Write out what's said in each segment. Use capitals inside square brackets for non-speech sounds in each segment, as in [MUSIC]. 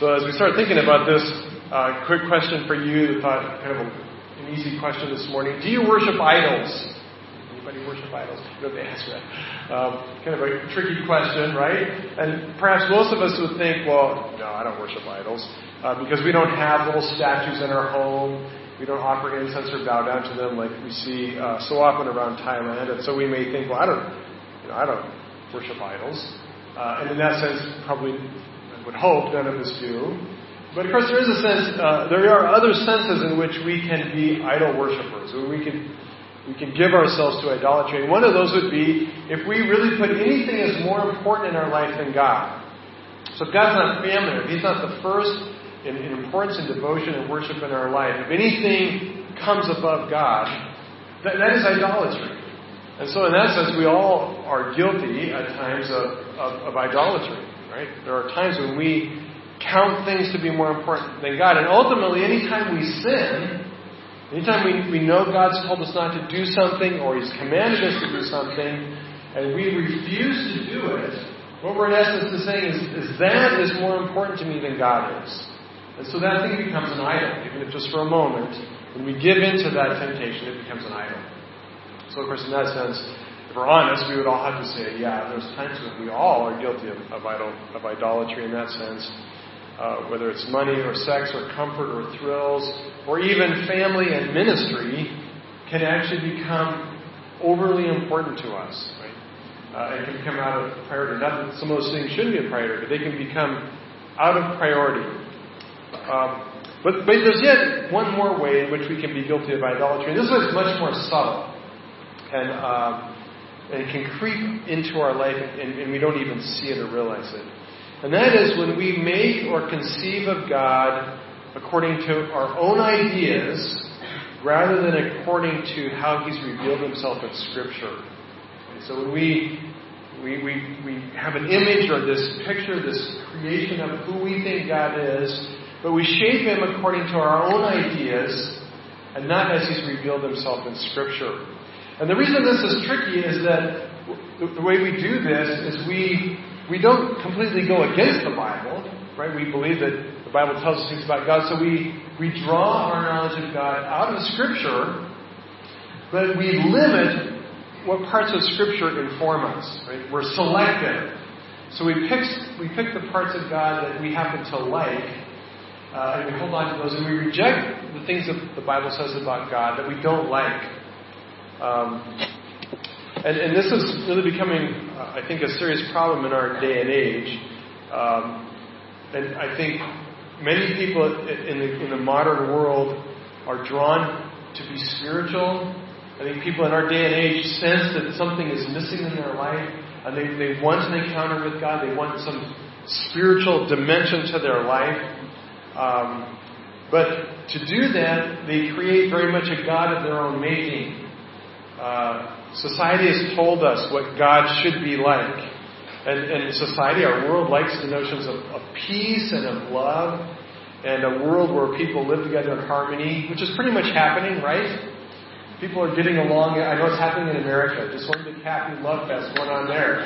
So as we start thinking about this, uh, quick question for you, thought kind of an easy question this morning. Do you worship idols? Anybody worship idols? You don't answer. Um, kind of a tricky question, right? And perhaps most of us would think, well, no, I don't worship idols uh, because we don't have little statues in our home. We don't offer incense or bow down to them like we see uh, so often around Thailand. And so we may think, well, I don't, you know, I don't worship idols. Uh, and in that sense, probably would hope none of us do. But of course, there is a sense, uh, there are other senses in which we can be idol worshippers, we can, we can give ourselves to idolatry. And one of those would be if we really put anything as more important in our life than God. So if God's not if He's not the first in, in importance and devotion and worship in our life, if anything comes above God, that, that is idolatry. And so, in that sense, we all are guilty at times of, of, of idolatry, right? There are times when we count things to be more important than God. And ultimately, anytime we sin, anytime we, we know God's told us not to do something or He's commanded us to do something, and we refuse to do it, what we're in essence saying is, is that is more important to me than God is. And so that thing becomes an idol, even if just for a moment. When we give in to that temptation, it becomes an idol. So, of course, in that sense, if we're honest, we would all have to say, yeah, there's times when we all are guilty of, of, idol, of idolatry in that sense. Uh, whether it's money or sex or comfort or thrills, or even family and ministry, can actually become overly important to us. Right? Uh, it can become out of priority. Not that some of those things shouldn't be a priority, but they can become out of priority. Um, but, but there's yet one more way in which we can be guilty of idolatry. And this is much more subtle. And, um, and it can creep into our life and, and we don't even see it or realize it. And that is when we make or conceive of God according to our own ideas rather than according to how He's revealed Himself in Scripture. And so when we, we, we, we have an image or this picture, this creation of who we think God is, but we shape Him according to our own ideas and not as He's revealed Himself in Scripture. And the reason this is tricky is that the way we do this is we, we don't completely go against the Bible, right? We believe that the Bible tells us things about God, so we, we draw our knowledge of God out of Scripture, but we limit what parts of Scripture inform us, right? We're selective. So we pick, we pick the parts of God that we happen to like, uh, and we hold on to those, and we reject the things that the Bible says about God that we don't like. Um, and, and, this is really becoming, uh, I think, a serious problem in our day and age. Um, and I think many people in the, in the modern world are drawn to be spiritual. I think people in our day and age sense that something is missing in their life, and they, they want an encounter with God. They want some spiritual dimension to their life. Um, but to do that, they create very much a God of their own making. Uh, society has told us what God should be like. And, and society, our world likes the notions of, of peace and of love and a world where people live together in harmony, which is pretty much happening, right? People are getting along. I know it's happening in America. Just one big happy love fest going on there.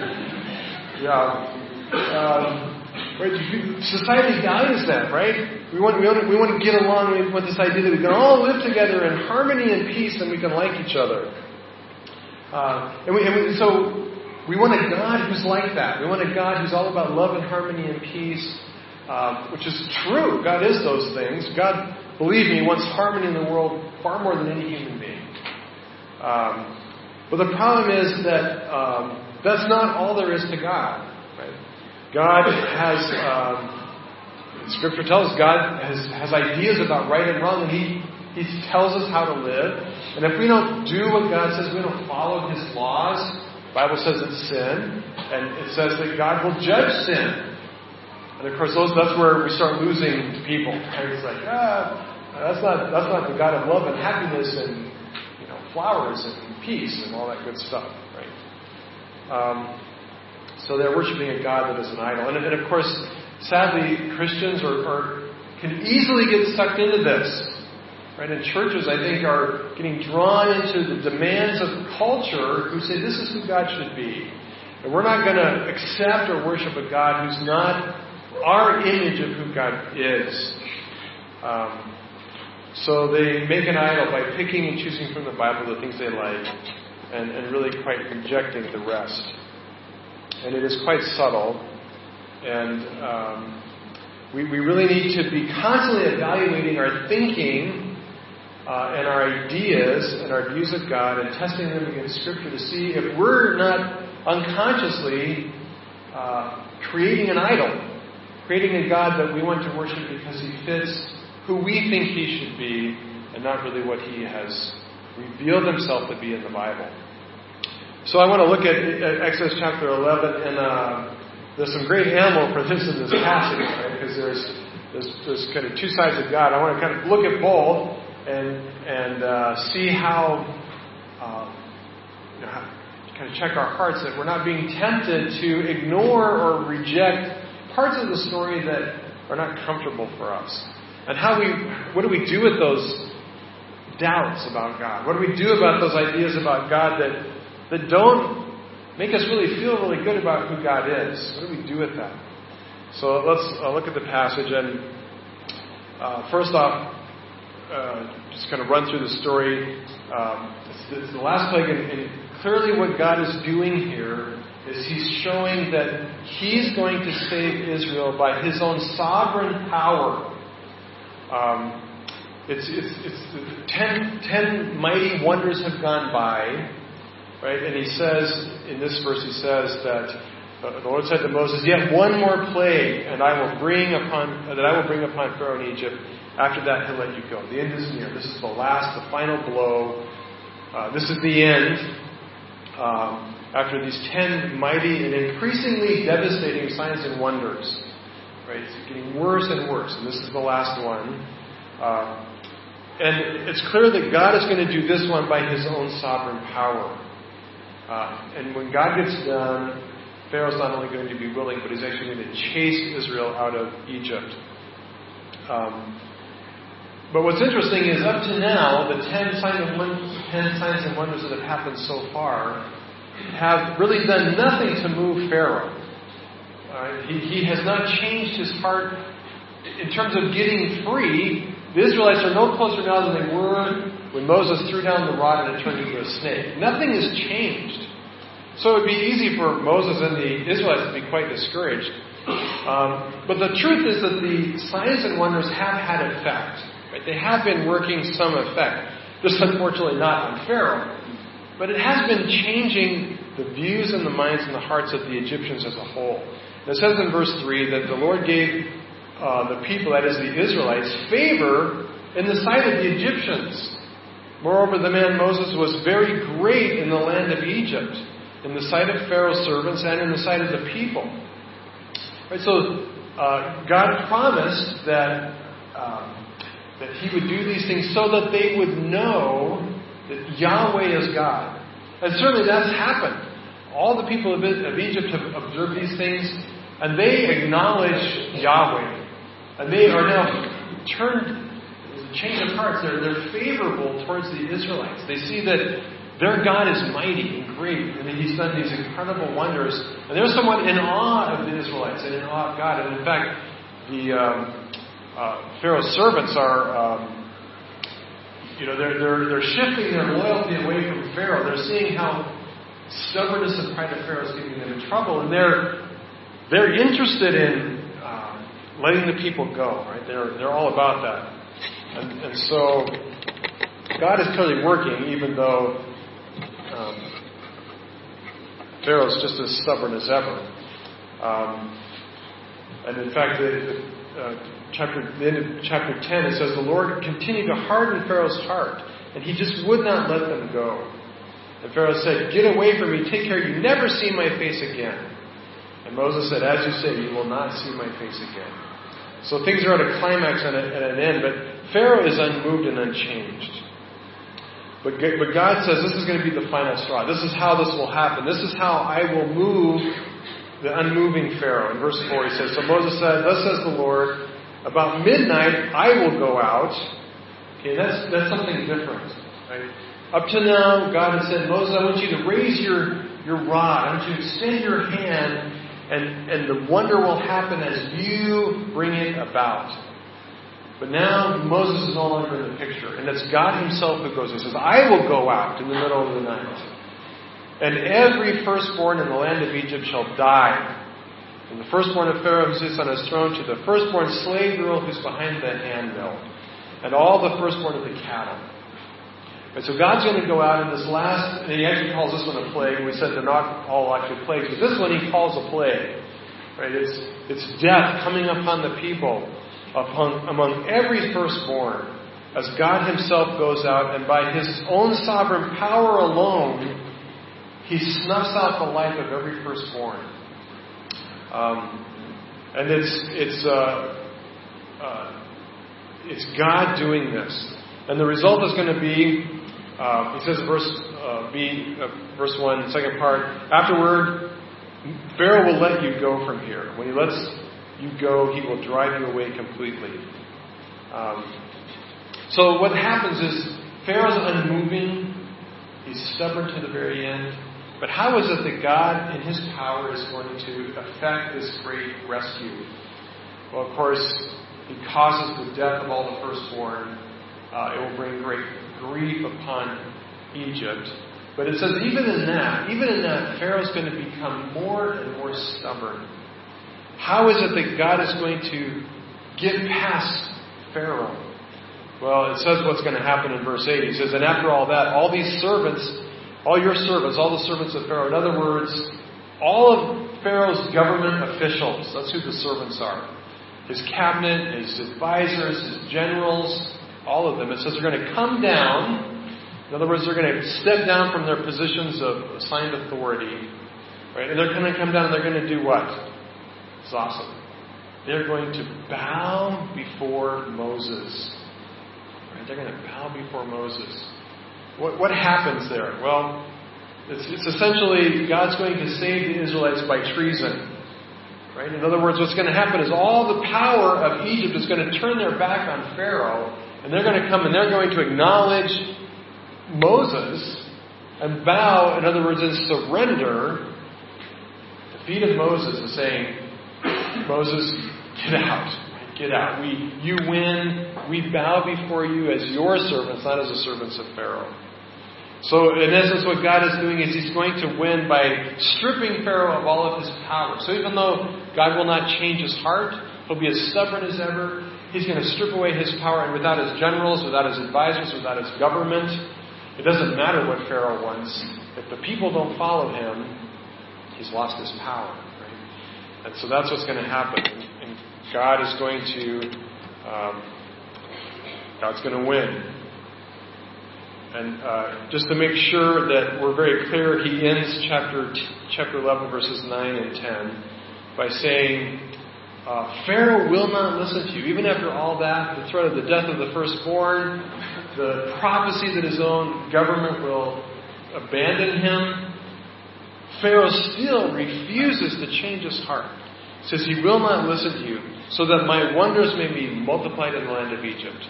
Yeah. Um? Society values that, right? We want, we, want to, we want to get along. We want this idea that we can all live together in harmony and peace and we can like each other. Uh, and, we, and we, so we want a God who's like that. We want a God who's all about love and harmony and peace, uh, which is true. God is those things. God, believe me, wants harmony in the world far more than any human being. Um, but the problem is that um, that's not all there is to God. Right? God has, um, Scripture tells us God has, has ideas about right and wrong, and He he tells us how to live. And if we don't do what God says, we don't follow His laws, the Bible says it's sin. And it says that God will judge sin. And of course, those, that's where we start losing people. Right? It's like, ah, that's not, that's not the God of love and happiness and, you know, flowers and peace and all that good stuff, right? Um, so they're worshiping a God that is an idol. And, and of course, sadly, Christians are, are, can easily get sucked into this. Right? And churches, I think, are getting drawn into the demands of culture who say this is who God should be. And we're not going to accept or worship a God who's not our image of who God is. Um, so they make an idol by picking and choosing from the Bible the things they like and, and really quite rejecting the rest. And it is quite subtle. And um, we, we really need to be constantly evaluating our thinking uh, and our ideas and our views of God and testing them against Scripture to see if we're not unconsciously uh, creating an idol, creating a God that we want to worship because he fits who we think he should be and not really what he has revealed himself to be in the Bible. So I want to look at, at Exodus chapter 11, and uh, there's some great ammo for this in this passage, right? Because there's, there's, there's kind of two sides of God. I want to kind of look at both and and uh, see how, uh, you know, how kind of check our hearts that we're not being tempted to ignore or reject parts of the story that are not comfortable for us. And how we, what do we do with those doubts about God? What do we do about those ideas about God that, that don't make us really feel really good about who God is. What do we do with that? So let's uh, look at the passage and uh, first off, uh, just kind of run through the story. Um, it's, it's, the last plague, and, and clearly what God is doing here is He's showing that He's going to save Israel by His own sovereign power. Um, it's, it's, it's ten, ten mighty wonders have gone by. Right? And he says, in this verse, he says that uh, the Lord said to Moses, Yet one more plague, and I will bring upon that I will bring upon Pharaoh in Egypt. After that, he'll let you go. The end is near. This is the last, the final blow. Uh, this is the end. Um, after these ten mighty and increasingly devastating signs and wonders, right? It's getting worse and worse, and this is the last one. Uh, and it's clear that God is going to do this one by His own sovereign power. Uh, and when God gets done, Pharaoh's not only going to be willing, but he's actually going to chase Israel out of Egypt. Um, but what's interesting is up to now, the ten signs, and wonders, signs and wonders that have happened so far have really done nothing to move Pharaoh. Uh, he, he has not changed his heart in terms of getting free. The Israelites are no closer now than they were when Moses threw down the rod and it turned into a snake. Nothing has changed. So it would be easy for Moses and the Israelites to be quite discouraged. Um, but the truth is that the signs and wonders have had effect. Right? They have been working some effect. Just unfortunately not on Pharaoh. But it has been changing the views and the minds and the hearts of the Egyptians as a whole. And it says in verse 3 that the Lord gave uh, the people, that is the Israelites, favor in the sight of the Egyptians. Moreover, the man Moses was very great in the land of Egypt, in the sight of Pharaoh's servants and in the sight of the people. Right, so uh, God promised that um, that He would do these things so that they would know that Yahweh is God, and certainly that's happened. All the people of Egypt have observed these things, and they acknowledge Yahweh, and they are now turned change of hearts. They're, they're favorable towards the Israelites. They see that their God is mighty and great, and He's done these incredible wonders. And they're somewhat in awe of the Israelites and in awe of God. And in fact, the um, uh, Pharaoh's servants are, um, you know, they're, they're, they're shifting their loyalty away from Pharaoh. They're seeing how stubbornness and pride of Pharaoh is getting them in trouble, and they're they're interested in uh, letting the people go. Right? They're they're all about that. And, and so God is clearly working, even though um, Pharaoh's just as stubborn as ever. Um, and in fact, the, uh, chapter, the end of chapter 10, it says, The Lord continued to harden Pharaoh's heart, and he just would not let them go. And Pharaoh said, Get away from me, take care, you never see my face again. And Moses said, As you say, you will not see my face again. So things are at a climax and, at an end, but Pharaoh is unmoved and unchanged. But, but God says this is going to be the final straw. This is how this will happen. This is how I will move the unmoving Pharaoh. In verse 4, he says, So Moses said, Thus says the Lord, about midnight I will go out. Okay, that's, that's something different. Right? Up to now, God has said, Moses, I want you to raise your, your rod. I want you to extend your hand and, and the wonder will happen as you bring it about. But now Moses is no longer in the picture, and it's God Himself who goes. and says, I will go out in the middle of the night. And every firstborn in the land of Egypt shall die. From the firstborn of Pharaoh who sits on his throne to the firstborn slave girl who's behind the handmill, and all the firstborn of the cattle. And so God's going to go out in this last, and he actually calls this one a plague. We said they're not all actually plagues, but this one he calls a plague. Right? It's, it's death coming upon the people, upon, among every firstborn, as God himself goes out, and by his own sovereign power alone, he snuffs out the life of every firstborn. Um, and it's, it's, uh, uh, it's God doing this. And the result is going to be uh, he says, verse uh, B, uh, verse one, second part. Afterward, Pharaoh will let you go from here. When he lets you go, he will drive you away completely. Um, so what happens is Pharaoh's unmoving. He's stubborn to the very end. But how is it that God, in His power, is going to effect this great rescue? Well, of course, He causes the death of all the firstborn. Uh, it will bring great grief upon Egypt. But it says, even in that, even in that, Pharaoh's going to become more and more stubborn. How is it that God is going to get past Pharaoh? Well, it says what's going to happen in verse 8. He says, And after all that, all these servants, all your servants, all the servants of Pharaoh, in other words, all of Pharaoh's government officials, that's who the servants are. His cabinet, his advisors, his generals, all of them. It says they're going to come down. In other words, they're going to step down from their positions of assigned authority. Right? And they're going to come down and they're going to do what? It's awesome. They're going to bow before Moses. Right? They're going to bow before Moses. What, what happens there? Well, it's, it's essentially God's going to save the Israelites by treason. Right? In other words, what's going to happen is all the power of Egypt is going to turn their back on Pharaoh and they're going to come and they're going to acknowledge Moses and bow, in other words, in surrender. The feet of Moses is saying, Moses, get out. Get out. We, you win. We bow before you as your servants, not as the servants of Pharaoh. So, in essence, what God is doing is He's going to win by stripping Pharaoh of all of his power. So, even though God will not change his heart, he'll be as stubborn as ever, He's going to strip away his power, and without his generals, without his advisors, without his government, it doesn't matter what Pharaoh wants. If the people don't follow him, he's lost his power. Right? And so that's what's going to happen. And God is going to, um, God's going to win. And uh, just to make sure that we're very clear, he ends chapter chapter 11, verses 9 and 10, by saying, uh, Pharaoh will not listen to you. Even after all that, the threat of the death of the firstborn, the prophecy that his own government will abandon him, Pharaoh still refuses to change his heart. He says, He will not listen to you, so that my wonders may be multiplied in the land of Egypt.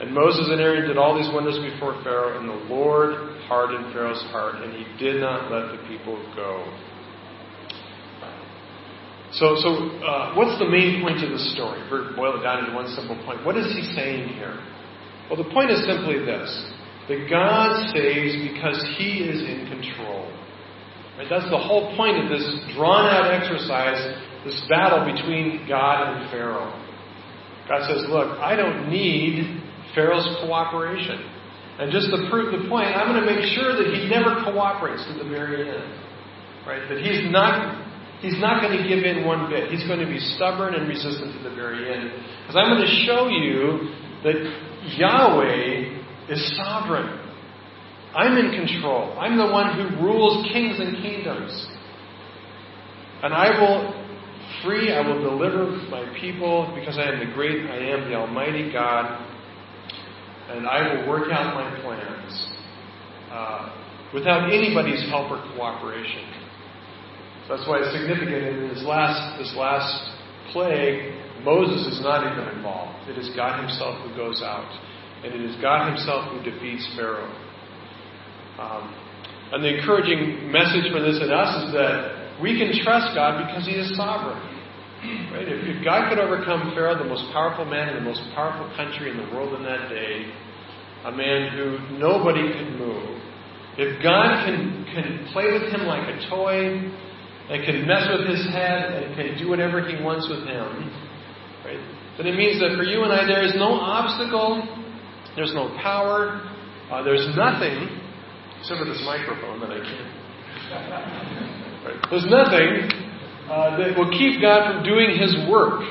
And Moses and Aaron did all these wonders before Pharaoh, and the Lord hardened Pharaoh's heart, and he did not let the people go. So, so uh, what's the main point of the story? If boil it down into one simple point. What is he saying here? Well, the point is simply this that God saves because he is in control. Right? That's the whole point of this drawn out exercise, this battle between God and Pharaoh. God says, Look, I don't need Pharaoh's cooperation. And just to prove the point, I'm going to make sure that he never cooperates to the very end. Right? That he's not He's not going to give in one bit. He's going to be stubborn and resistant to the very end. Because I'm going to show you that Yahweh is sovereign. I'm in control. I'm the one who rules kings and kingdoms. And I will free, I will deliver my people because I am the great, I am the Almighty God. And I will work out my plans uh, without anybody's help or cooperation. That's why it's significant in this last, this last plague, Moses is not even involved. It is God Himself who goes out. And it is God Himself who defeats Pharaoh. Um, and the encouraging message for this in us is that we can trust God because He is sovereign. Right? If, if God could overcome Pharaoh, the most powerful man in the most powerful country in the world in that day, a man who nobody could move, if God can, can play with him like a toy, and can mess with his head, and can do whatever he wants with him, right? Then it means that for you and I, there is no obstacle, there's no power, uh, there's nothing, except for this microphone that I can't. [LAUGHS] Right? There's nothing uh, that will keep God from doing His work,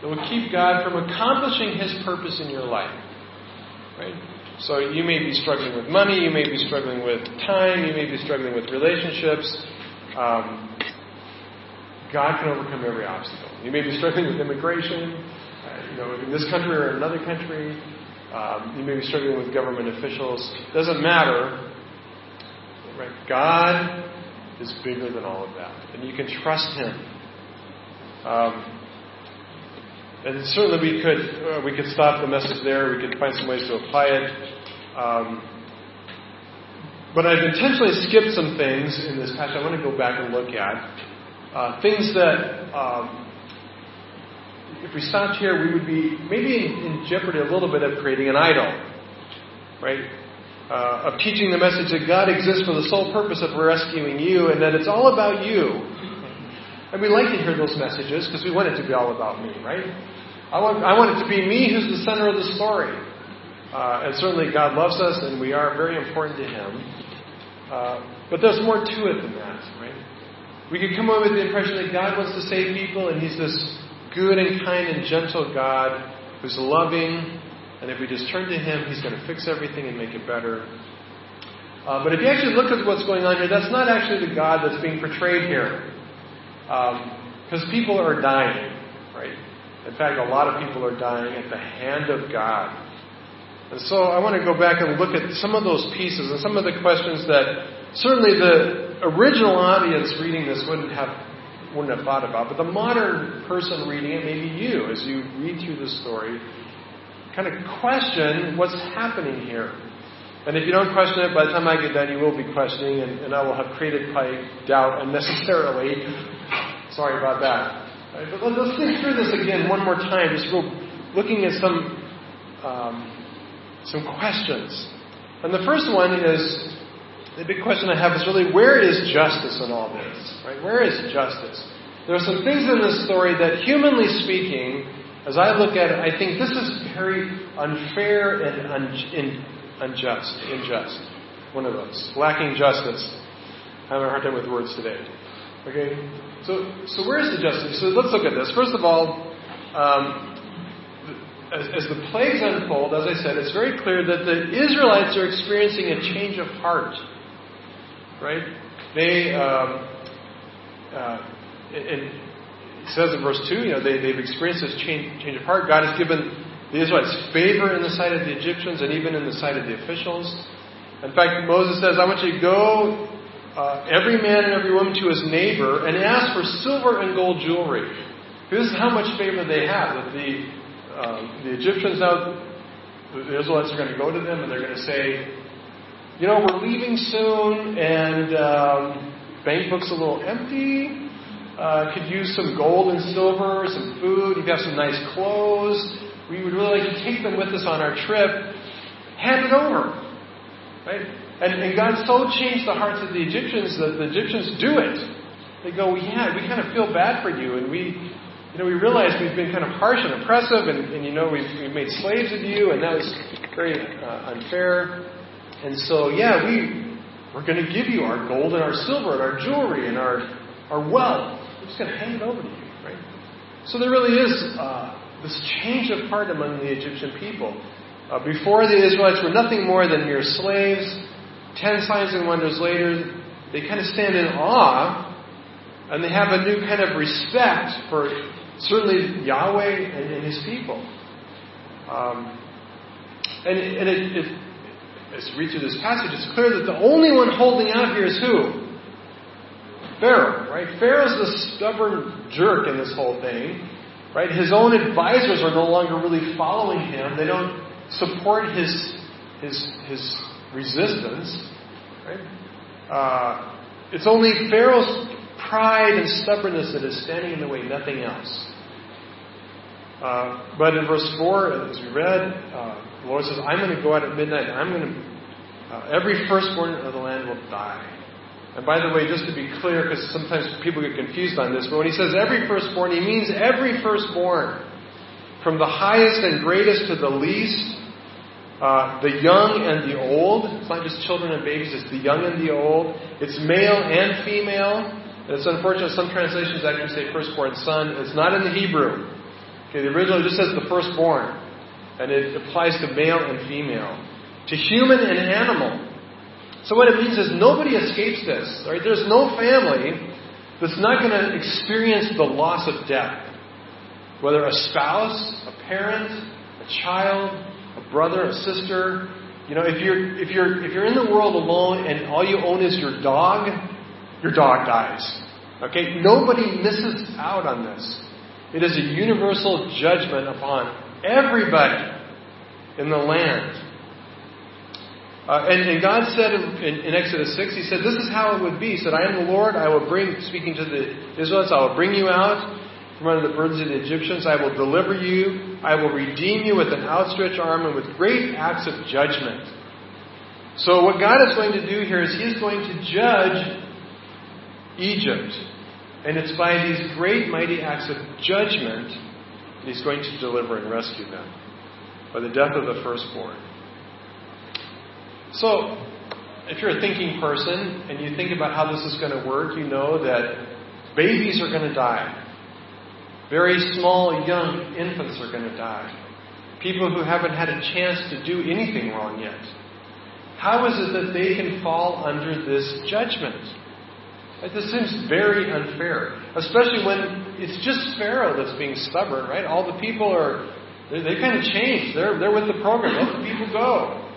that will keep God from accomplishing His purpose in your life. Right? So you may be struggling with money, you may be struggling with time, you may be struggling with relationships. Um, God can overcome every obstacle. You may be struggling with immigration, uh, you know, in this country or another country. Um, you may be struggling with government officials. Doesn't matter. Right? God is bigger than all of that, and you can trust Him. Um, and certainly we could uh, we could stop the message there. We could find some ways to apply it. Um, but I've intentionally skipped some things in this passage. I want to go back and look at uh, things that, um, if we stopped here, we would be maybe in, in, jeopardy a little bit of creating an idol, right? Uh, of teaching the message that God exists for the sole purpose of rescuing you and that it's all about you. And we like to hear those messages because we want it to be all about me, right? I want, I want it to be me who's the center of the story. Uh, and certainly God loves us and we are very important to Him. Uh, but there's more to it than that, right? We could come away with the impression that God wants to save people and He's this good and kind and gentle God who's loving. And if we just turn to Him, He's going to fix everything and make it better. Uh, but if you actually look at what's going on here, that's not actually the God that's being portrayed here. Because um, people are dying, right? In fact, a lot of people are dying at the hand of God. And so I want to go back and look at some of those pieces and some of the questions that certainly the original audience reading this wouldn't have wouldn't have thought about, but the modern person reading it, maybe you, as you read through the story, kind of question what's happening here. And if you don't question it, by the time I get done, you will be questioning, and, and I will have created probably doubt unnecessarily. Sorry about that. Right, but let's think through this again one more time, just go looking at some um, some questions. And the first one is the big question I have is really where is justice in all this? Right? Where is justice? There are some things in this story that, humanly speaking, as I look at it, I think this is very unfair and un- unjust. Unjust. One of those. Lacking justice. I'm having a hard time with words today. Okay? So, so where's the justice? So let's look at this. First of all, um, as, as, the plagues unfold, as I said, it's very clear that the Israelites are experiencing a change of heart. Right? They, um, uh, it says in verse 2, you know, they, they've experienced this change, change of heart. God has given the Israelites favor in the sight of the Egyptians and even in the sight of the officials. In fact, Moses says, I want you to go uh, every man and every woman to his neighbor and ask for silver and gold jewelry. This is how much favor they have. That the uh, the Egyptians now, the Israelites are going to go to them and they're going to say, you know, we're leaving soon and um, bank book's a little empty. Uh, could use some gold and silver, some food. You've got some nice clothes. We would really like to take them with us on our trip. Hand it over. Right? And, and God so changed the hearts of the Egyptians that the Egyptians do it. They go, yeah, we kind of feel bad for you, and we, you know, we realize we've been kind of harsh and oppressive, and, and you know, we've, we've made slaves of you, and that was very uh, unfair. And so, yeah, we we're going to give you our gold and our silver and our jewelry and our our wealth. Just going to hand it over to you, right? So there really is uh, this change of heart among the Egyptian people. Uh, before the Israelites were nothing more than mere slaves ten signs and wonders later, they kind of stand in awe and they have a new kind of respect for certainly Yahweh and, and His people. Um, and and it, it, as you read through this passage, it's clear that the only one holding out here is who? Pharaoh, right? Pharaoh's the stubborn jerk in this whole thing, right? His own advisors are no longer really following him. They don't support his his his resistance. Right? Uh, it's only Pharaoh's pride and stubbornness that is standing in the way, nothing else. Uh, but in verse 4, as we read, uh, the Lord says, I'm going to go out at midnight and I'm going to, uh, every firstborn of the land will die. And by the way, just to be clear, because sometimes people get confused on this, but when he says every firstborn, he means every firstborn. From the highest and greatest to the least, uh, the young and the old. It's not just children and babies, it's the young and the old. It's male and female. And it's unfortunate, some translations actually say firstborn son. It's not in the Hebrew. Okay, the original just says the firstborn. And it applies to male and female. To human and animal. So what it means is nobody escapes this. Right? There's no family that's not going to experience the loss of death. Whether a spouse, a parent, a child, a brother, a sister. You know, if you're if you're if you're in the world alone and all you own is your dog, your dog dies. Okay? Nobody misses out on this. It is a universal judgment upon everybody in the land. Uh, and, and, God said in, in, Exodus 6, He said, This is how it would be. He said, I am the Lord. I will bring, speaking to the Israelites, I will bring you out from under the burdens of the Egyptians. I will deliver you. I will redeem you with an outstretched arm and with great acts of judgment. So, what God is going to do here is He is going to judge Egypt. And it's by these great, mighty acts of judgment that He's going to deliver and rescue them by the death of the firstborn. So, if you're a thinking person and you think about how this is going to work, you know that babies are going to die. Very small, young infants are going to die. People who haven't had a chance to do anything wrong yet. How is it that they can fall under this judgment? This seems very unfair, especially when it's just Pharaoh that's being stubborn, right? All the people are, they, they kind of changed. They're, they're with the program. Let the people go.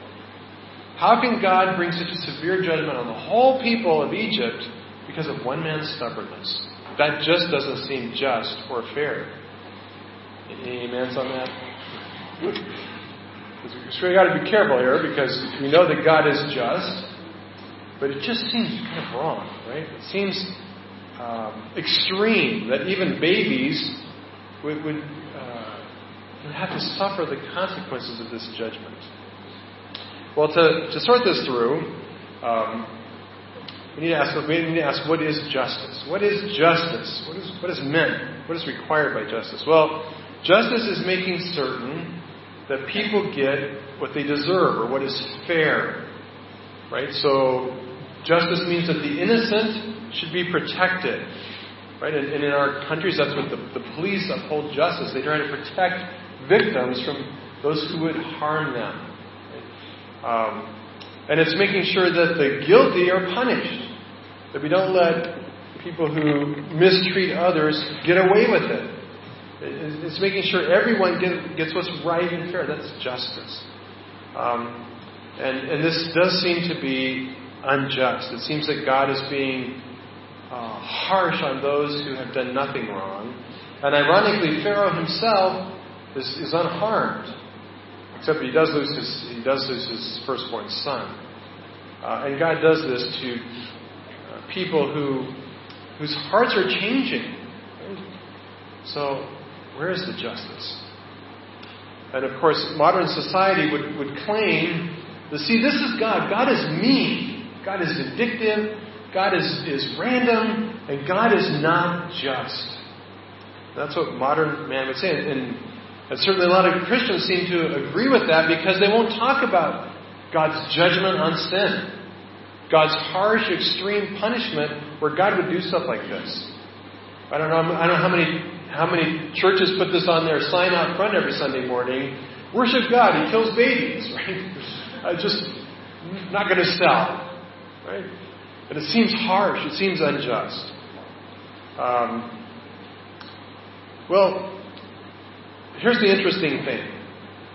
How can God bring such a severe judgment on the whole people of Egypt because of one man's stubbornness? That just doesn't seem just or fair. Any amens on that? we've got to be careful here because we know that God is just, but it just seems kind of wrong, right? It seems um, extreme that even babies would, would, uh, would have to suffer the consequences of this judgment. Well, to, to sort this through, um, we need to ask. We need to ask what is justice. What is justice? What is what is meant? What is required by justice? Well, justice is making certain that people get what they deserve or what is fair. Right. So justice means that the innocent should be protected. Right. And, and in our countries, that's what the, the police uphold justice. They try to protect victims from those who would harm them. Um, and it's making sure that the guilty are punished. That we don't let people who mistreat others get away with it. It's making sure everyone gets what's right and fair. That's justice. Um, and, and this does seem to be unjust. It seems that God is being uh, harsh on those who have done nothing wrong. And ironically, Pharaoh himself is, is unharmed. Except he does lose his, he does lose his firstborn son. Uh, and God does this to uh, people who, whose hearts are changing. So, where is the justice? And of course, modern society would, would claim that, see, this is God. God is mean. God is vindictive. God is, is random. And God is not just. That's what modern man would say. And and certainly a lot of Christians seem to agree with that because they won't talk about God's judgment on sin. God's harsh, extreme punishment where God would do stuff like this. I don't know, I don't know how many, how many churches put this on their sign out front every Sunday morning. Worship God, He kills babies, [LAUGHS] right? just not going to sell, right? But it seems harsh, it seems unjust. Um, well, Here's the interesting thing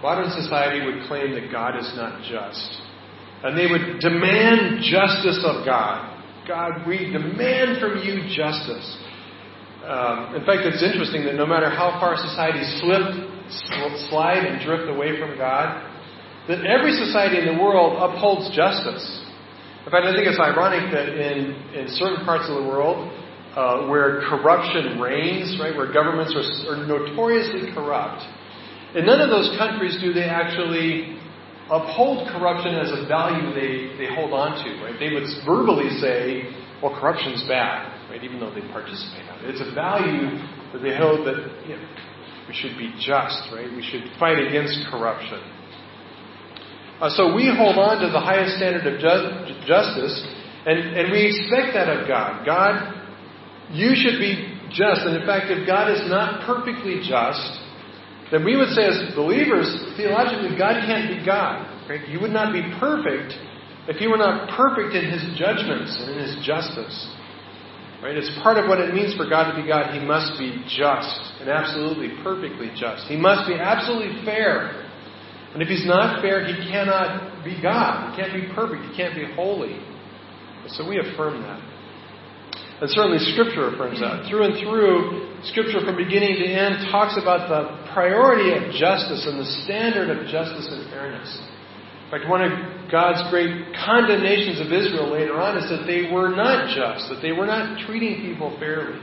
modern society would claim that God is not just. And they would demand justice of God. God, we demand from you justice. Um, in fact, it's interesting that no matter how far society slipped, slide, and drift away from God, that every society in the world upholds justice. In fact, I think it's ironic that in, in certain parts of the world, uh, where corruption reigns, right, where governments are, are notoriously corrupt. In none of those countries do they actually uphold corruption as a value they, they hold on to, right? They would verbally say, well, corruption's bad, right, even though they participate in it. It's a value that they hold that you know, we should be just, right? We should fight against corruption. Uh, so we hold on to the highest standard of ju- justice, and, and we expect that of God. God you should be just. And in fact, if God is not perfectly just, then we would say as believers, theologically, God can't be God. Right? He would not be perfect if he were not perfect in his judgments and in his justice. Right? It's part of what it means for God to be God. He must be just and absolutely perfectly just. He must be absolutely fair. And if he's not fair, he cannot be God. He can't be perfect. He can't be holy. So we affirm that. And certainly Scripture affirms that. Through and through, Scripture from beginning to end talks about the priority of justice and the standard of justice and fairness. In fact, one of God's great condemnations of Israel later on is that they were not just, that they were not treating people fairly.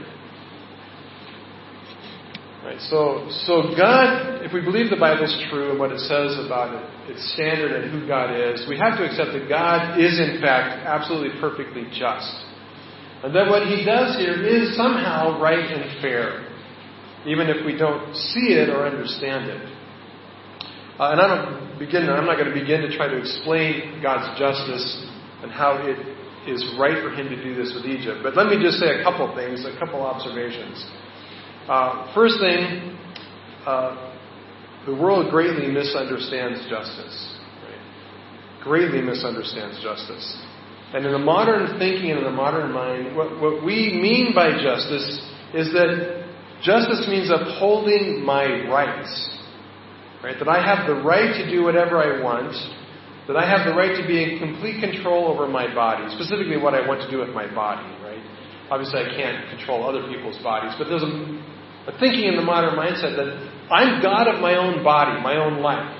Right, so, so God, if we believe the Bible is true and what it says about it, its standard and who God is, we have to accept that God is in fact absolutely perfectly just. And that what he does here is somehow right and fair, even if we don't see it or understand it. Uh, and I don't begin, I'm not going to begin to try to explain God's justice and how it is right for him to do this with Egypt. But let me just say a couple things, a couple observations. Uh, first thing, uh, the world greatly misunderstands justice. Right? Greatly misunstands justice. And in the modern thinking and in the modern mind, what, what we mean by justice is that justice means upholding my rights. Right? That I have the right to do whatever I want, that I have the right to be in complete control over my body, specifically what I want to do with my body, right? Obviously, I can't control other people's bodies, but there's a, a thinking in the modern mindset that I'm God of my own body, my own life.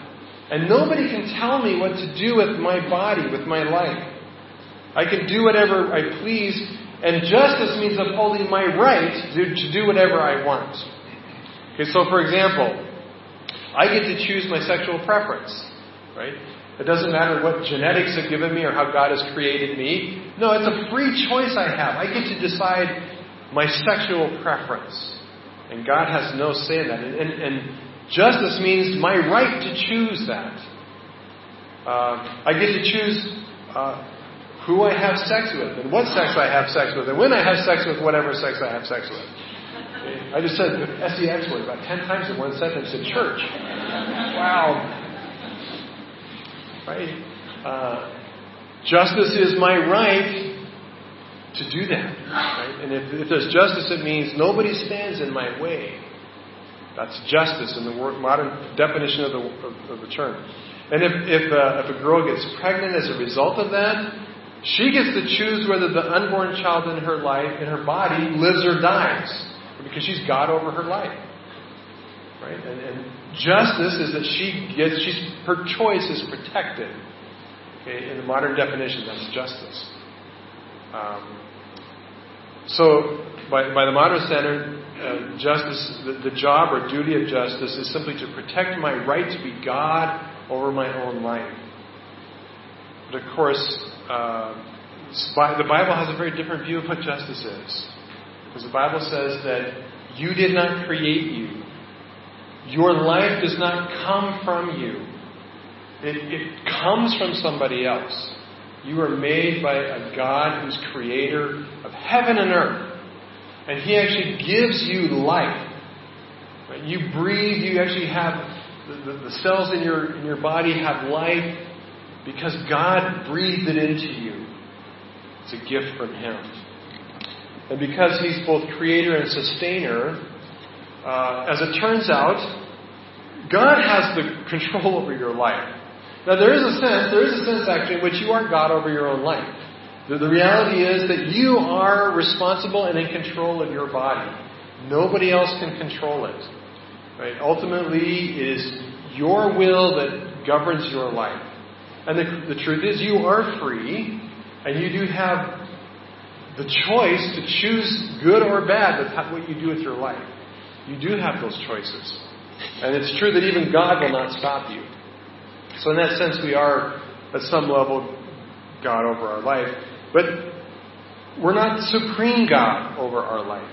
And nobody can tell me what to do with my body, with my life. I can do whatever I please, and justice means upholding my right to, to do whatever I want. Okay, so for example, I get to choose my sexual preference, right? It doesn't matter what genetics have given me or how God has created me. No, it's a free choice I have. I get to decide my sexual preference. And God has no say in that. And, and, and justice means my right to choose that. Uh, I get to choose uh, who I have sex with, and what sex I have sex with, and when I have sex with whatever sex I have sex with. I just said the sex word about ten times in one sentence in church. Wow. Right? Uh, justice is my right to do that. Right? And if, if there's justice, it means nobody stands in my way. That's justice in the modern definition of the, of, of the term. And if, if, uh, if a girl gets pregnant as a result of that, she gets to choose whether the unborn child in her life, in her body, lives or dies. Because she's God over her life. Right? And, and justice is that she gets, she's, her choice is protected. Okay? In the modern definition, that's justice. Um, so, by, by the modern standard, uh, justice, the, the job or duty of justice is simply to protect my right to be God over my own life. But of course, uh, the Bible has a very different view of what justice is. Because the Bible says that you did not create you. Your life does not come from you. It, it comes from somebody else. You are made by a God who's creator of heaven and earth. And He actually gives you life. You breathe, you actually have the, the, the cells in your, in your body have life because God breathed it into you. It's a gift from Him. And because He's both creator and sustainer, uh, as it turns out, God has the control over your life. Now, there is a sense, there is a sense actually in which you are God over your own life. The, the reality is that you are responsible and in control of your body. Nobody else can control it. Right? Ultimately, it is your will that governs your life. And the, the truth is, you are free, and you do have the choice to choose good or bad with what you do with your life. You do have those choices. And it's true that even God will not stop you. So, in that sense, we are, at some level, God over our life. But we're not supreme God over our life.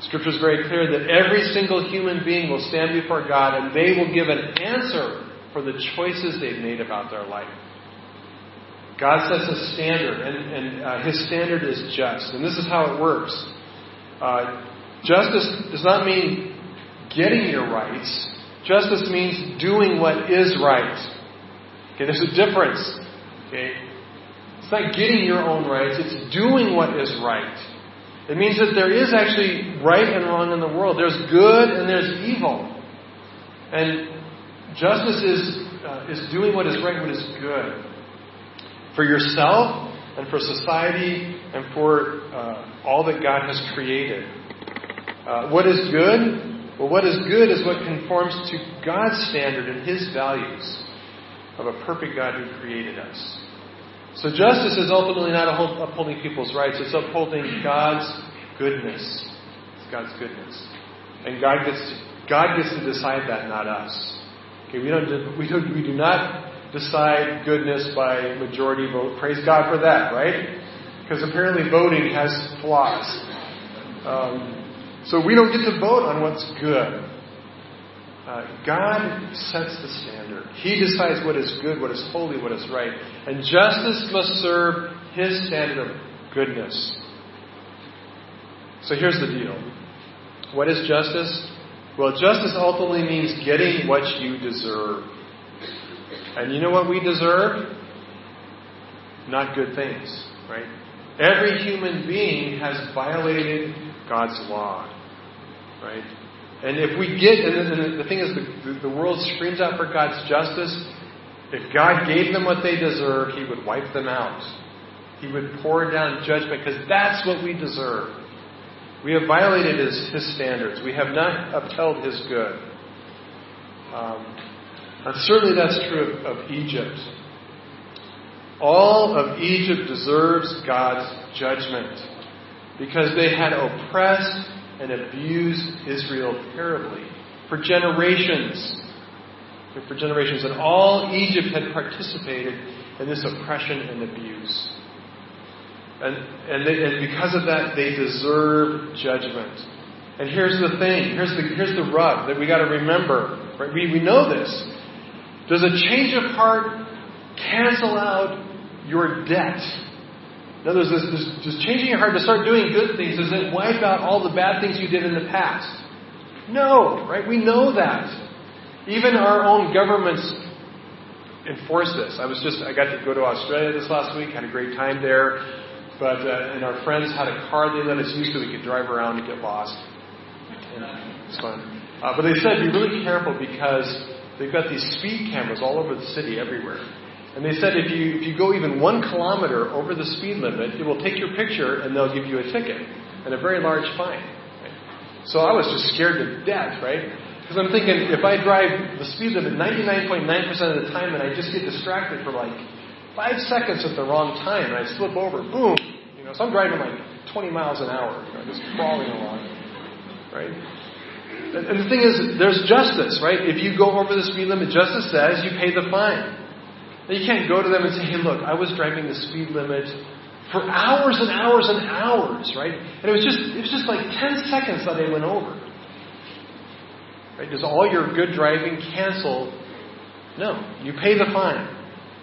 Scripture is very clear that every single human being will stand before God and they will give an answer for the choices they've made about their life. God sets a standard, and, and uh, His standard is just. And this is how it works. Uh, justice does not mean getting your rights. Justice means doing what is right. Okay, there's a difference. Okay, it's not getting your own rights, it's doing what is right. It means that there is actually right and wrong in the world. There's good and there's evil. And justice is, uh, is doing what is right, what is good. For yourself and for society and for uh, all that God has created. Uh, what is good? Well, what is good is what conforms to God's standard and His values of a perfect God who created us. So justice is ultimately not upholding people's rights, it's upholding God's goodness. It's God's goodness. And God gets God gets to decide that, not us. Okay, we don't we don't we do not decide goodness by majority vote. Praise God for that, right? Because apparently voting has flaws. Um, so we don't get to vote on what's good. Uh, God sets the standard. He decides what is good, what is holy, what is right. And justice must serve His standard of goodness. So here's the deal. What is justice? Well, justice ultimately means getting what you deserve. And you know what we deserve? Not good things, right? Every human being has violated God's law, right? And if we get, and the thing is, the, the world screams out for God's justice. If God gave them what they deserve, He would wipe them out. He would pour down judgment because that's what we deserve. We have violated His, his standards. We have not upheld His good. Um, and certainly that's true of, of Egypt. All of Egypt deserves God's judgment because they had oppressed and abused Israel terribly for generations. For generations. And all Egypt had participated in this oppression and abuse. And, and, they, and because of that, they deserve judgment. And here's the thing here's the, here's the rub that we got to remember. Right? We, we know this. Does a change of heart cancel out your debt? In other words, this changing your heart to start doing good things, does it wipe out all the bad things you did in the past? No, right? We know that. Even our own governments enforce this. I was just, I got to go to Australia this last week, had a great time there. But, uh, and our friends had a car they let us use so we could drive around and get lost. It's fun. Uh, but they said be really careful because they've got these speed cameras all over the city everywhere. And they said if you, if you go even one kilometer over the speed limit, it will take your picture and they'll give you a ticket and a very large fine. So I was just scared to death, right? Because I'm thinking if I drive the speed limit 99.9% of the time and I just get distracted for like five seconds at the wrong time and I slip over, boom. You know, so I'm driving like 20 miles an hour, you know, just crawling along, right? And the thing is, there's justice, right? If you go over the speed limit, justice says you pay the fine. You can't go to them and say, hey, look, I was driving the speed limit for hours and hours and hours, right? And it was just it was just like 10 seconds that I went over. Right? Does all your good driving cancel? No. You pay the fine.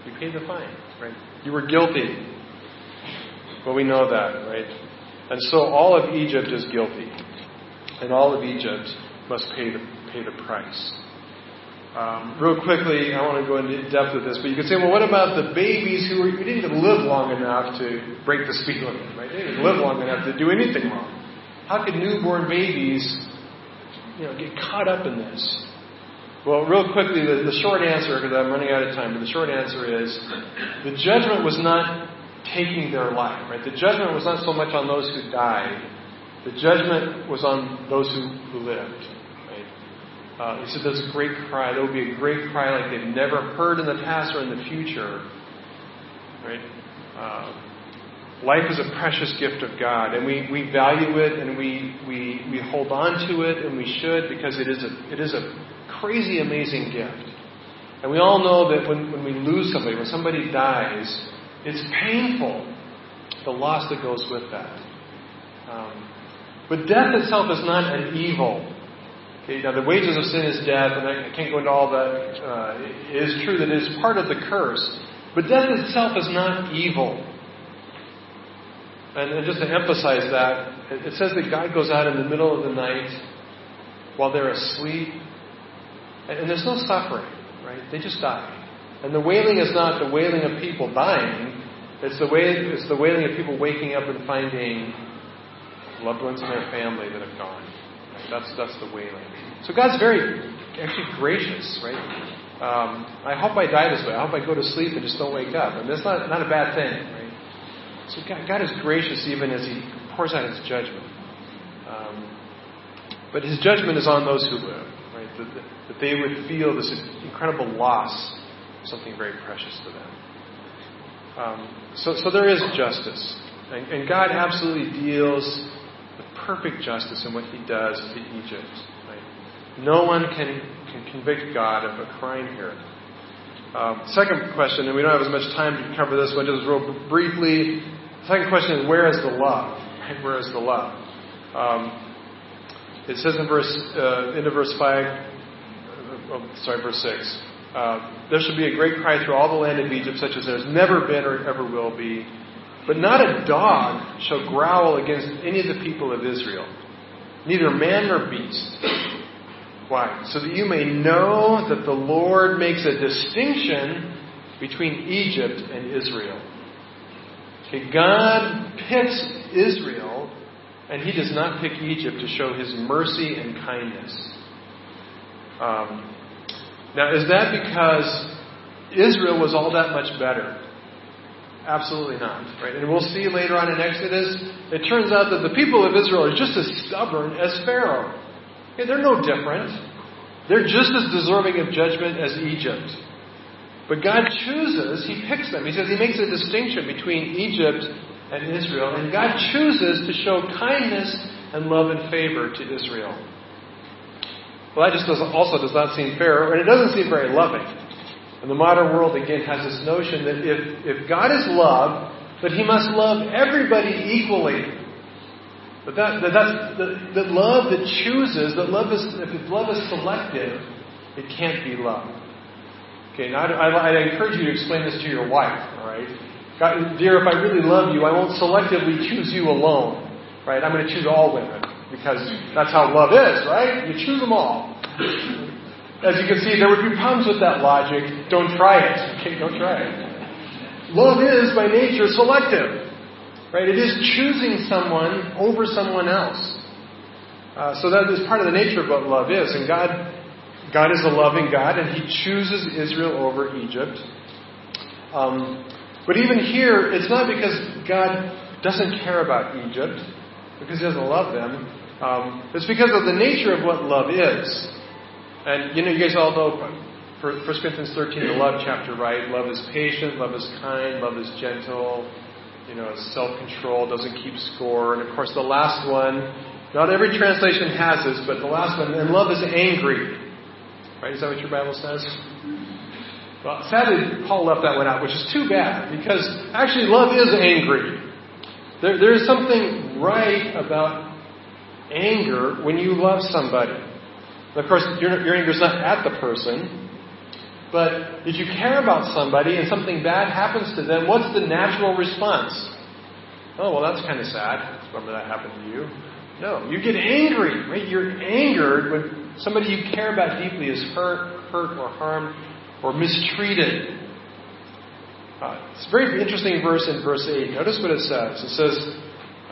You pay the fine, right? You were guilty. Well, we know that, right? And so all of Egypt is guilty. And all of Egypt must pay the, pay the price. Um, real quickly, I want to go into depth with this, but you could say, well, what about the babies who, were, who didn't even live long enough to break the speed limit, right? They didn't live long enough to do anything wrong. How could newborn babies, you know, get caught up in this? Well, real quickly, the, the short answer, because I'm running out of time, but the short answer is the judgment was not taking their life, right? The judgment was not so much on those who died. The judgment was on those who, who lived. Uh, he said, There's a great cry. There will be a great cry like they've never heard in the past or in the future. Right? Uh, life is a precious gift of God, and we, we value it and we, we, we hold on to it, and we should because it is a, it is a crazy, amazing gift. And we all know that when, when we lose somebody, when somebody dies, it's painful, the loss that goes with that. Um, but death itself is not an evil. Okay, now, the wages of sin is death, and I can't go into all that. Uh, it is true that it is part of the curse. But death itself is not evil. And, and just to emphasize that, it says that God goes out in the middle of the night while they're asleep, and, and there's no suffering, right? They just die. And the wailing is not the wailing of people dying, it's the, way, it's the wailing of people waking up and finding loved ones in their family that have gone. Right? That's, that's the wailing. So God's very, actually gracious, right? Um, I hope I die this way. I hope I go to sleep and just don't wake up. And that's not, not a bad thing, right? So God, God is gracious even as He pours out His judgment. Um, but His judgment is on those who live, right? That, that they would feel this incredible loss of something very precious to them. Um, so, so there is justice. And, and God absolutely deals with perfect justice in what He does to Egypt. Right? No one can, can convict God of a crime here. Um, second question, and we don't have as much time to cover this one, just real briefly. Second question is, where is the love? [LAUGHS] Where is the love? Um, it says in verse, uh, verse 5, uh, oh, sorry, verse 6. Uh, there shall be a great cry through all the land of Egypt, such as there has never been or ever will be. But not a dog shall growl against any of the people of Israel, neither man nor beast. Why? So that you may know that the Lord makes a distinction between Egypt and Israel. Okay, God picks Israel, and He does not pick Egypt to show His mercy and kindness. Um, now, is that because Israel was all that much better? Absolutely not. Right? And we'll see later on in Exodus, it turns out that the people of Israel are just as stubborn as Pharaoh. Okay, they're no different. They're just as deserving of judgment as Egypt. But God chooses, He picks them. He says He makes a distinction between Egypt and Israel. And God chooses to show kindness and love and favor to Israel. Well, that just also does not seem fair, and it doesn't seem very loving. And the modern world, again, has this notion that if, if God is love, that He must love everybody equally. But that, that, that, that love that chooses, that love is, if love is selective, it can't be love. Okay, now I, I, I encourage you to explain this to your wife, alright? Dear, if I really love you, I won't selectively choose you alone, right? I'm going to choose all women because that's how love is, right? You choose them all. As you can see, there would be problems with that logic. Don't try it. Okay, don't try it. Love is by nature selective. Right? It is choosing someone over someone else. Uh, so that is part of the nature of what love is. And God, God is a loving God, and He chooses Israel over Egypt. Um, but even here, it's not because God doesn't care about Egypt, because He doesn't love them. Um, it's because of the nature of what love is. And you know, you guys all know 1 Corinthians 13, the love chapter, right? Love is patient, love is kind, love is gentle, you know, self control, doesn't keep score. And of course, the last one, not every translation has this, but the last one, and love is angry. Right? Is that what your Bible says? Well, sadly, Paul left that one out, which is too bad, because actually, love is angry. There, there is something right about anger when you love somebody. of course, your, your anger is not at the person, but if you care about somebody and something bad happens to them, what's the natural response? Oh, well, that's kind of sad. Remember that happened to you. No, you get angry, right? You're angered when somebody you care about deeply is hurt, hurt or harmed or mistreated. Uh, it's a very interesting verse in verse 8. Notice what it says. It says,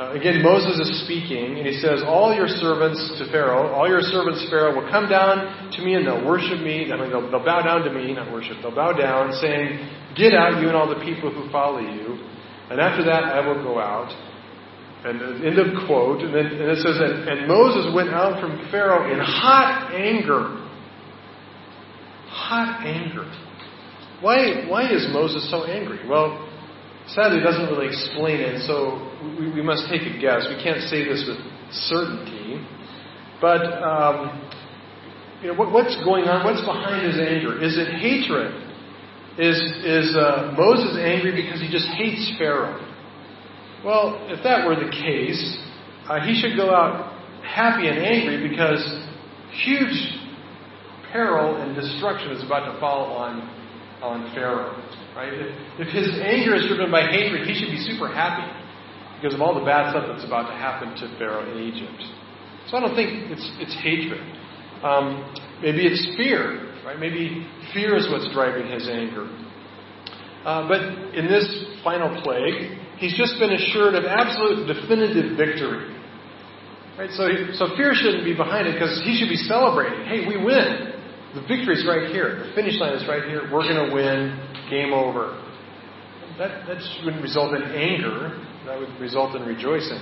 uh, again, Moses is speaking, and he says, All your servants to Pharaoh, all your servants, Pharaoh, will come down to me and they'll worship me. I mean, they'll, they'll bow down to me, not worship. They'll bow down, saying, Get out, you and all the people who follow you. And after that, I will go out. And uh, end of quote. And then and it says, and, and Moses went out from Pharaoh in hot anger. Hot anger. Why, why is Moses so angry? Well, sadly doesn't really explain it, so we, we must take a guess. We can't say this with certainty. But um, you know, what, what's going on? What's behind his anger? Is it hatred? Is, is uh, Moses angry because he just hates Pharaoh? Well, if that were the case, uh, he should go out happy and angry because huge peril and destruction is about to fall on, on Pharaoh. Right? If, if his anger is driven by hatred, he should be super happy because of all the bad stuff that's about to happen to Pharaoh in Egypt. So I don't think it's, it's hatred. Um, maybe it's fear, right? Maybe fear is what's driving his anger. Uh, but in this final plague, he's just been assured of absolute definitive victory. Right? So, so fear shouldn't be behind it because he should be celebrating. Hey, we win. The victory's right here. The finish line is right here. We're going to win. Game over. That, that wouldn't result in anger. That would result in rejoicing.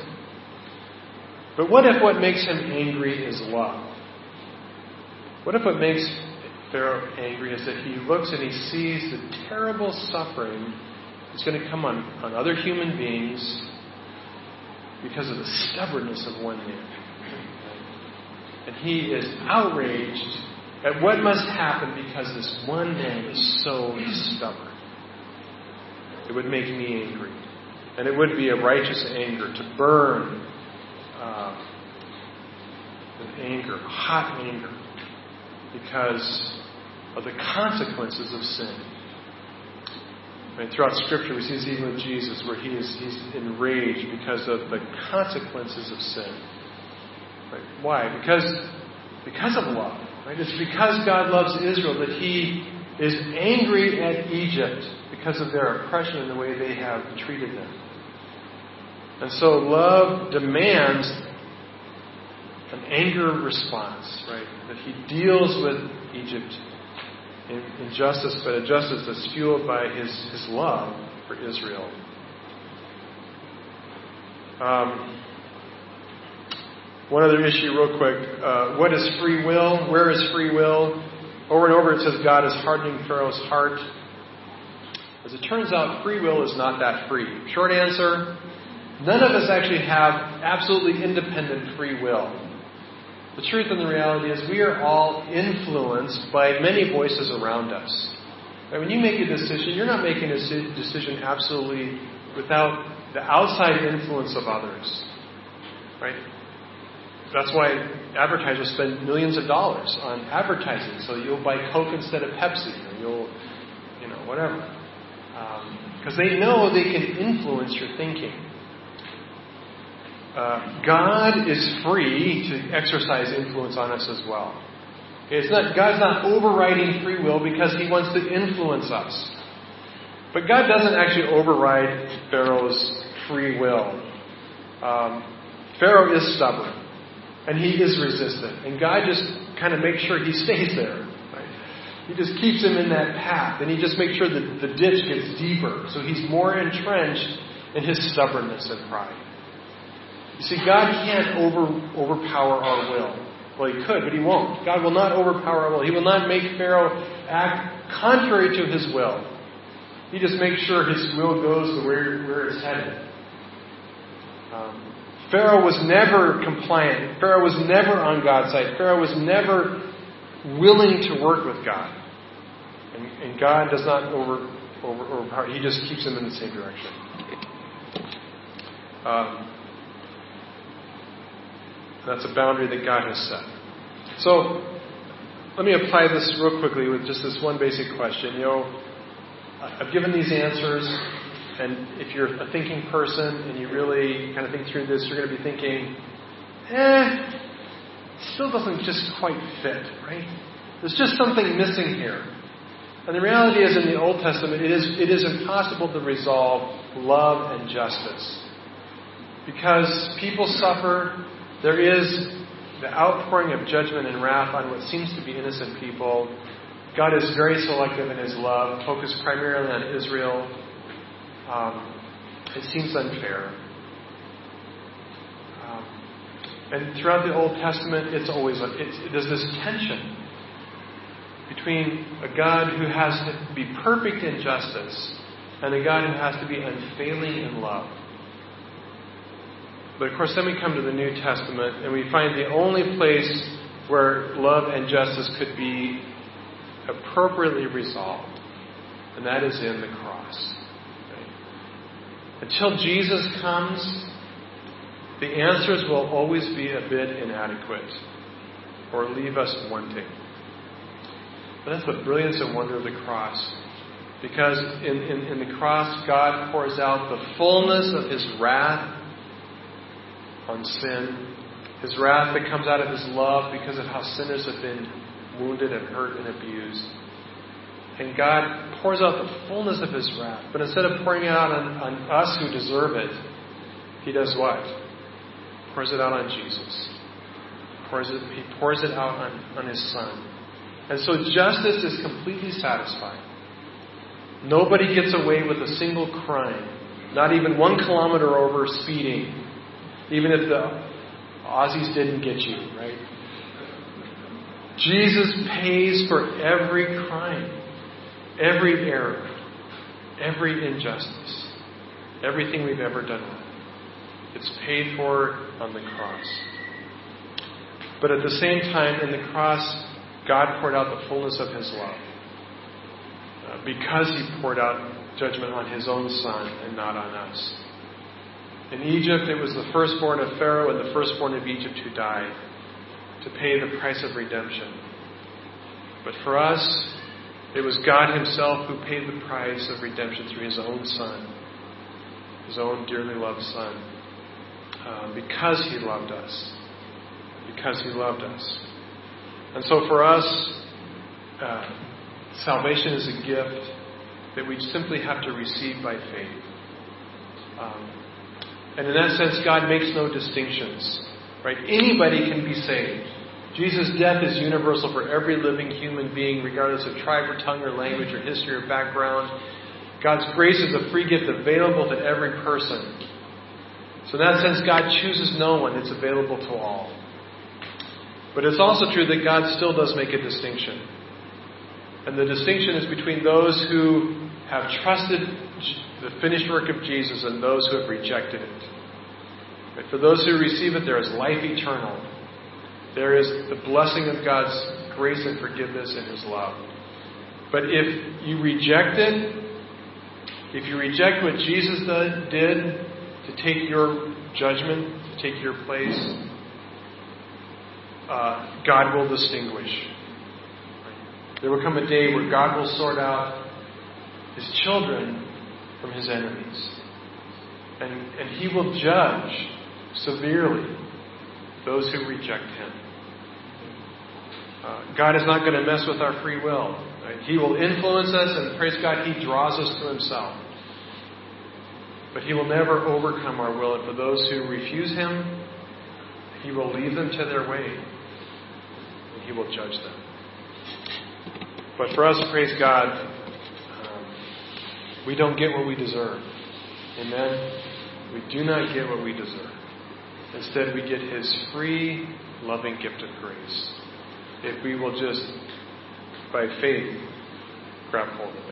But what if what makes him angry is love? What if what makes Pharaoh angry is that he looks and he sees the terrible suffering that's going to come on, on other human beings because of the stubbornness of one man. And he is outraged at what must happen because this one man is so stubborn. It would make me angry. And it would be a righteous anger to burn uh, with anger, hot anger because of the consequences of sin. And throughout Scripture, we see this even with Jesus, where he is he's enraged because of the consequences of sin. Right? Why? Because because of love. Right? It's because God loves Israel that He is angry at Egypt because of their oppression and the way they have treated them. And so love demands an anger response, right? That he deals with Egypt in, justice, but a justice that's fueled by his, his love for Israel. Um, one other issue, real quick. Uh, what is free will? Where is free will? Over and over it says God is hardening Pharaoh's heart. As it turns out, free will is not that free. Short answer none of us actually have absolutely independent free will. The truth and the reality is we are all influenced by many voices around us. Right? When you make a decision, you're not making a decision absolutely without the outside influence of others. Right? That's why advertisers spend millions of dollars on advertising. So you'll buy Coke instead of Pepsi, or you'll, you know, whatever. Because um, they know they can influence your thinking. Uh, God is free to exercise influence on us as well. It's not, God's not overriding free will because He wants to influence us. But God doesn't actually override Pharaoh's free will. Um, Pharaoh is stubborn, and he is resistant, and God just kind of makes sure he [LAUGHS] stays there. Right? He just keeps him in that path, and he just makes sure that the ditch gets deeper, so he's more entrenched in his stubbornness and pride. You see, God can't over, overpower our will. Well, He could, but He won't. God will not overpower our will. He will not make Pharaoh act contrary to His will. He just makes sure His will goes to where, where it's headed. Um, Pharaoh was never compliant. Pharaoh was never on God's side. Pharaoh was never willing to work with God. And, and God does not over, over, overpower. He just keeps him in the same direction. Um, that's a boundary that God has set. So, let me apply this real quickly with just this one basic question. You know, I've given these answers, and if you're a thinking person and you really kind of think through this, you're going to be thinking, eh, still doesn't just quite fit, right? There's just something missing here. And the reality is, in the Old Testament, it is, it is impossible to resolve love and justice. Because people suffer, there is the outpouring of judgment and wrath on what seems to be innocent people. God is very selective in his love, focused primarily on Israel. Um, it seems unfair. Um, and throughout the Old Testament, it's always it's, there's this tension between a God who has to be perfect in justice and a God who has to be unfailing in love. But of course, then we come to the New Testament and we find the only place where love and justice could be appropriately resolved, and that is in the cross. Until Jesus comes, the answers will always be a bit inadequate or leave us wanting. But that's the brilliance and wonder of the cross. Because in, in, in the cross, God pours out the fullness of His wrath on sin, His wrath that comes out of His love because of how sinners have been wounded and hurt and abused. And God pours out the fullness of His wrath. But instead of pouring it out on, on us who deserve it, He does what? Pours it out on Jesus. Pours it, he pours it out on, on His Son. And so justice is completely satisfied. Nobody gets away with a single crime, not even one kilometer over speeding, even if the Aussies didn't get you, right? Jesus pays for every crime, every error, every injustice, everything we've ever done. It's paid for on the cross. But at the same time, in the cross, God poured out the fullness of His love. Uh, because He poured out judgment on His own Son and not on us. In Egypt, it was the firstborn of Pharaoh and the firstborn of Egypt who died to pay the price of redemption. But for us, it was God Himself who paid the price of redemption through His own Son, His own dearly loved Son, uh, because He loved us. Because He loved us. And so for us, uh, salvation is a gift that we simply have to receive by faith. Um, and in that sense, God makes no distinctions. Right? Anybody can be saved. Jesus' death is universal for every living human being, regardless of tribe or tongue or language or history or background. God's grace is a free gift available to every person. So in that sense, God chooses no one. It's available to all. But it's also true that God still does make a distinction. And the distinction is between those who have trusted the finished work of Jesus and those who have rejected it. But for those who receive it, there is life eternal. There is the blessing of God's grace and forgiveness and His love. But if you reject it, if you reject what Jesus did to take your judgment, to take your place, uh, God will distinguish. There will come a day where God will sort out his children from his enemies. And, and he will judge severely those who reject him. Uh, God is not going to mess with our free will. Right? He will influence us, and praise God, He draws us to Himself. But He will never overcome our will. And for those who refuse Him, He will leave them to their way. And He will judge them. But for us, praise God, um, we don't get what we deserve. Amen? We do not get what we deserve. Instead, we get His free, loving gift of grace. If we will just, by faith, grab hold of it.